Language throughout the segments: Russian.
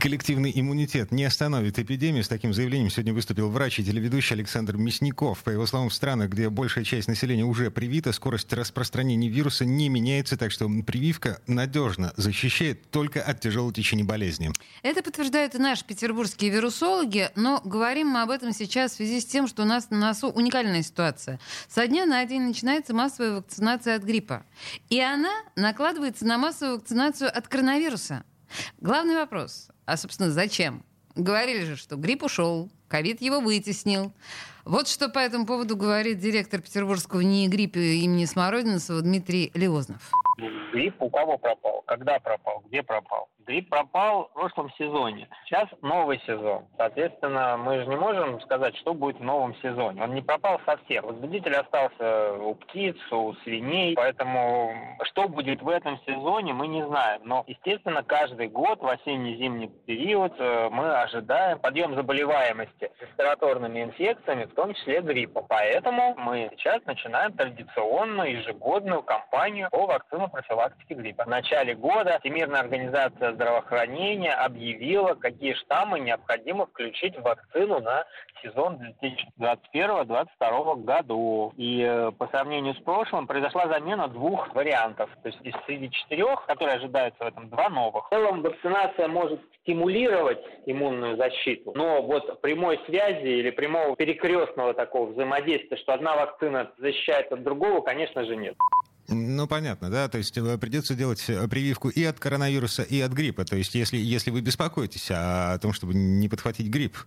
Коллективный иммунитет не остановит эпидемию. С таким заявлением сегодня выступил врач и телеведущий Александр Мясников. По его словам, в странах, где большая часть населения уже привита, скорость распространения вируса не меняется, так что прививка надежно защищает только от тяжелого течения болезни. Это подтверждают и наши петербургские вирусологи, но говорим мы об этом сейчас в связи с тем, что у нас на носу уникальная ситуация. Со дня на день начинается массовая вакцинация от гриппа. И она накладывается на массовую вакцинацию от коронавируса. Главный вопрос. А, собственно, зачем? Говорили же, что грипп ушел, ковид его вытеснил. Вот что по этому поводу говорит директор Петербургского НИИ гриппа имени Смородинцева Дмитрий Леознов. Грипп у кого пропал? Когда пропал? Где пропал? Грипп пропал в прошлом сезоне. Сейчас новый сезон. Соответственно, мы же не можем сказать, что будет в новом сезоне. Он не пропал совсем. Возбудитель остался у птиц, у свиней. Поэтому что будет в этом сезоне, мы не знаем. Но, естественно, каждый год в осенне-зимний период э, мы ожидаем подъем заболеваемости респираторными инфекциями, в том числе гриппа. Поэтому мы сейчас начинаем традиционную ежегодную кампанию по вакцину профилактики гриппа. В начале года Всемирная организация здравоохранения объявила, какие штаммы необходимо включить в вакцину на сезон 2021-2022 году. И э, по сравнению с прошлым произошла замена двух вариантов. То есть из среди четырех, которые ожидаются в этом, два новых. В целом вакцинация может стимулировать иммунную защиту, но вот прямой связи или прямого перекрестного такого взаимодействия, что одна вакцина защищает от другого, конечно же, нет. Ну, понятно, да, то есть э, придется делать э, прививку и от коронавируса, и от гриппа, то есть если, если вы беспокоитесь о том, чтобы не подхватить грипп.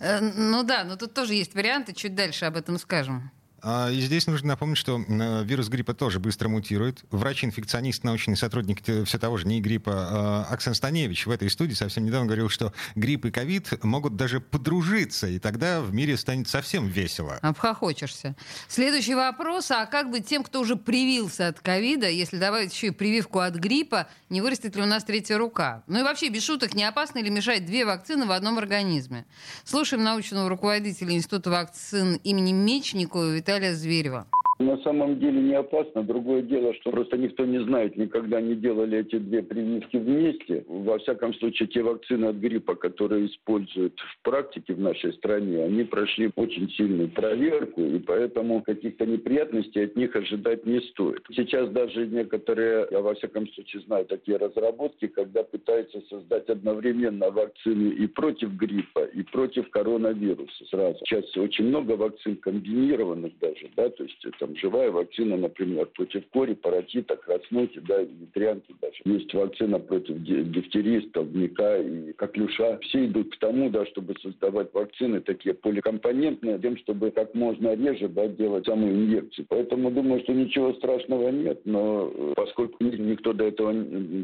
Э, ну да, но тут тоже есть варианты, чуть дальше об этом скажем. А, и здесь нужно напомнить, что э, вирус гриппа тоже быстро мутирует. Врач-инфекционист, научный сотрудник все того же НИИ гриппа а, Оксан Станевич в этой студии совсем недавно говорил, что грипп и ковид могут даже подружиться, и тогда в мире станет совсем весело. Обхохочешься. Следующий вопрос. А как быть тем, кто уже привился от ковида, если добавить еще и прививку от гриппа, не вырастет ли у нас третья рука? Ну и вообще, без шуток, не опасно ли мешать две вакцины в одном организме? Слушаем научного руководителя Института вакцин имени Мечникова Виталия Виталия Зверева. На самом деле не опасно. Другое дело, что просто никто не знает, никогда не делали эти две прививки вместе. Во всяком случае, те вакцины от гриппа, которые используют в практике в нашей стране, они прошли очень сильную проверку, и поэтому каких-то неприятностей от них ожидать не стоит. Сейчас даже некоторые, я во всяком случае знаю такие разработки, когда пытаются создать одновременно вакцины и против гриппа, и против коронавируса сразу. Сейчас очень много вакцин комбинированных даже, да, то есть это живая вакцина, например, против кори, паротита, краснухи, да, ветрянки даже. Есть вакцина против дифтерии, столбняка и коклюша. Все идут к тому, да, чтобы создавать вакцины такие поликомпонентные, тем, чтобы как можно реже да, делать саму инъекцию. Поэтому думаю, что ничего страшного нет, но э, поскольку никто до этого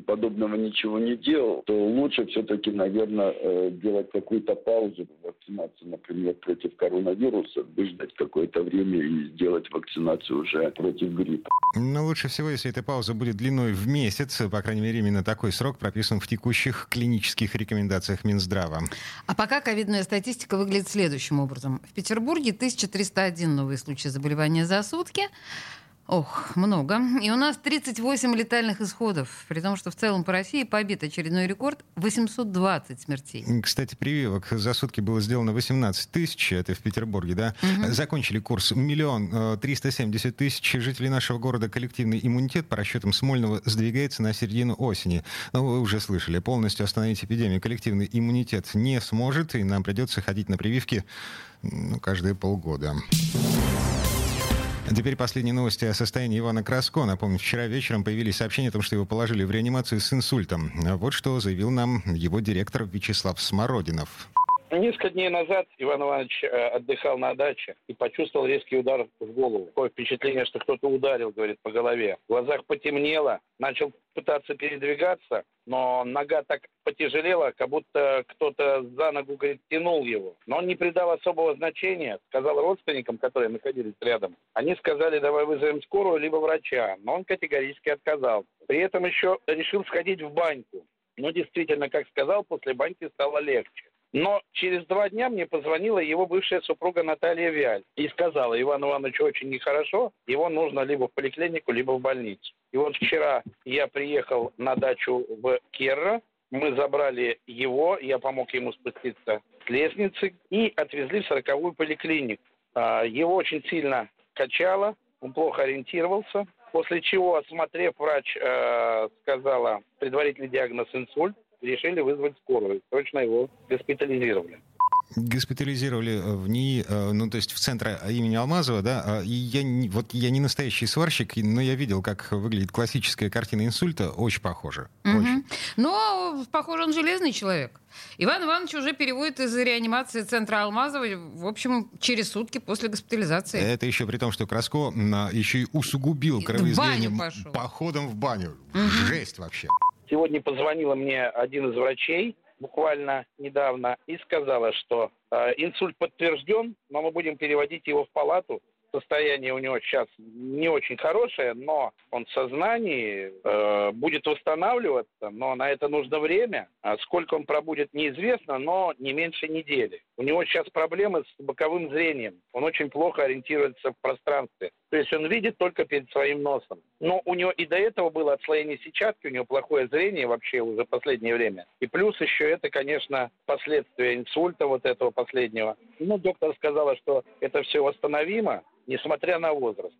подобного ничего не делал, то лучше все-таки, наверное, э, делать какую-то паузу вакцинации, например, против коронавируса, выждать какое-то время и сделать вакцинацию вакцинацию уже против гриппа. Но лучше всего, если эта пауза будет длиной в месяц, по крайней мере, именно такой срок прописан в текущих клинических рекомендациях Минздрава. А пока ковидная статистика выглядит следующим образом. В Петербурге 1301 новые случаи заболевания за сутки. Ох, много. И у нас 38 летальных исходов, при том, что в целом по России побит очередной рекорд 820 смертей. Кстати, прививок за сутки было сделано 18 тысяч, это в Петербурге, да? Угу. Закончили курс миллион э, триста семьдесят тысяч жителей нашего города. Коллективный иммунитет, по расчетам Смольного, сдвигается на середину осени. Но вы уже слышали, полностью остановить эпидемию коллективный иммунитет не сможет, и нам придется ходить на прививки ну, каждые полгода. Теперь последние новости о состоянии Ивана Краско. Напомню, вчера вечером появились сообщения о том, что его положили в реанимацию с инсультом. Вот что заявил нам его директор Вячеслав Смородинов. Несколько дней назад Иван Иванович э, отдыхал на даче и почувствовал резкий удар в голову. Такое впечатление, что кто-то ударил, говорит, по голове. В глазах потемнело, начал пытаться передвигаться, но нога так потяжелела, как будто кто-то за ногу, говорит, тянул его. Но он не придал особого значения, сказал родственникам, которые находились рядом. Они сказали, давай вызовем скорую, либо врача. Но он категорически отказал. При этом еще решил сходить в баньку. Но действительно, как сказал, после баньки стало легче. Но через два дня мне позвонила его бывшая супруга Наталья Виаль и сказала, Иван Иванович очень нехорошо, его нужно либо в поликлинику, либо в больницу. И вот вчера я приехал на дачу в Керра, мы забрали его, я помог ему спуститься с лестницы и отвезли в сороковую поликлинику. А, его очень сильно качало, он плохо ориентировался, после чего, осмотрев, врач э, сказала предварительный диагноз инсульт, решили вызвать скорую, срочно его госпитализировали госпитализировали э, в НИИ, э, ну, то есть в центре имени Алмазова, да, а, и я, вот я не настоящий сварщик, но я видел, как выглядит классическая картина инсульта, очень похоже. Угу. Очень. Но, похоже, он железный человек. Иван Иванович уже переводит из реанимации центра Алмазова, в общем, через сутки после госпитализации. Это еще при том, что Краско еще и усугубил кровоизлияние походом в баню. Угу. Жесть вообще. Сегодня позвонила мне один из врачей, буквально недавно и сказала, что э, инсульт подтвержден, но мы будем переводить его в палату. Состояние у него сейчас не очень хорошее, но он в сознании э, будет восстанавливаться, но на это нужно время. А сколько он пробудет, неизвестно, но не меньше недели. У него сейчас проблемы с боковым зрением. Он очень плохо ориентируется в пространстве. То есть он видит только перед своим носом. Но у него и до этого было отслоение сетчатки, у него плохое зрение вообще уже последнее время. И плюс еще это, конечно, последствия инсульта вот этого последнего. Ну, доктор сказала, что это все восстановимо, несмотря на возраст.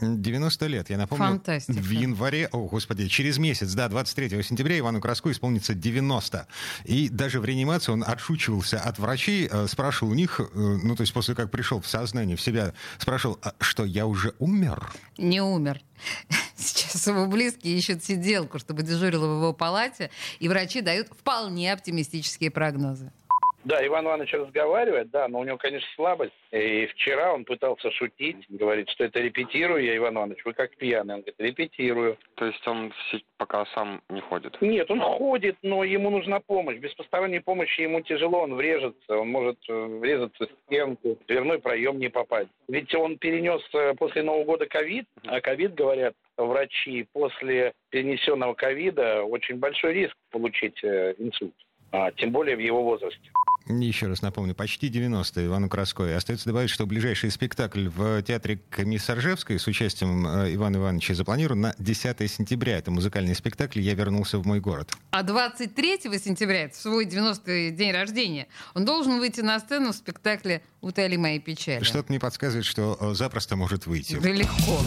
90 лет, я напомню. Фантастика. В январе, о, господи, через месяц, да, 23 сентября Ивану Краску исполнится 90. И даже в реанимации он отшучивался от врачей, э, спрашивал у них, э, ну, то есть после как пришел в сознание, в себя, спрашивал, а что, я уже умер? Не умер. Сейчас его близкие ищут сиделку, чтобы дежурила в его палате, и врачи дают вполне оптимистические прогнозы. Да, Иван Иванович разговаривает, да, но у него, конечно, слабость. И вчера он пытался шутить, говорит, что это репетирую я, Иван Иванович, вы как пьяный. Он говорит, репетирую. То есть он пока сам не ходит? Нет, он ходит, но ему нужна помощь. Без посторонней помощи ему тяжело, он врежется, он может э, врезаться в стенку, в дверной проем не попасть. Ведь он перенес э, после Нового года ковид, а ковид, говорят, врачи, после перенесенного ковида очень большой риск получить э, инсульт, а, тем более в его возрасте. Еще раз напомню, почти 90 Ивану Красковой. Остается добавить, что ближайший спектакль в театре Комиссаржевской с участием э, Ивана Ивановича запланирован на 10 сентября. Это музыкальный спектакль «Я вернулся в мой город». А 23 сентября, это свой 90-й день рождения, он должен выйти на сцену в спектакле «Утоли мои печали». Что-то мне подсказывает, что э, запросто может выйти. Да легко.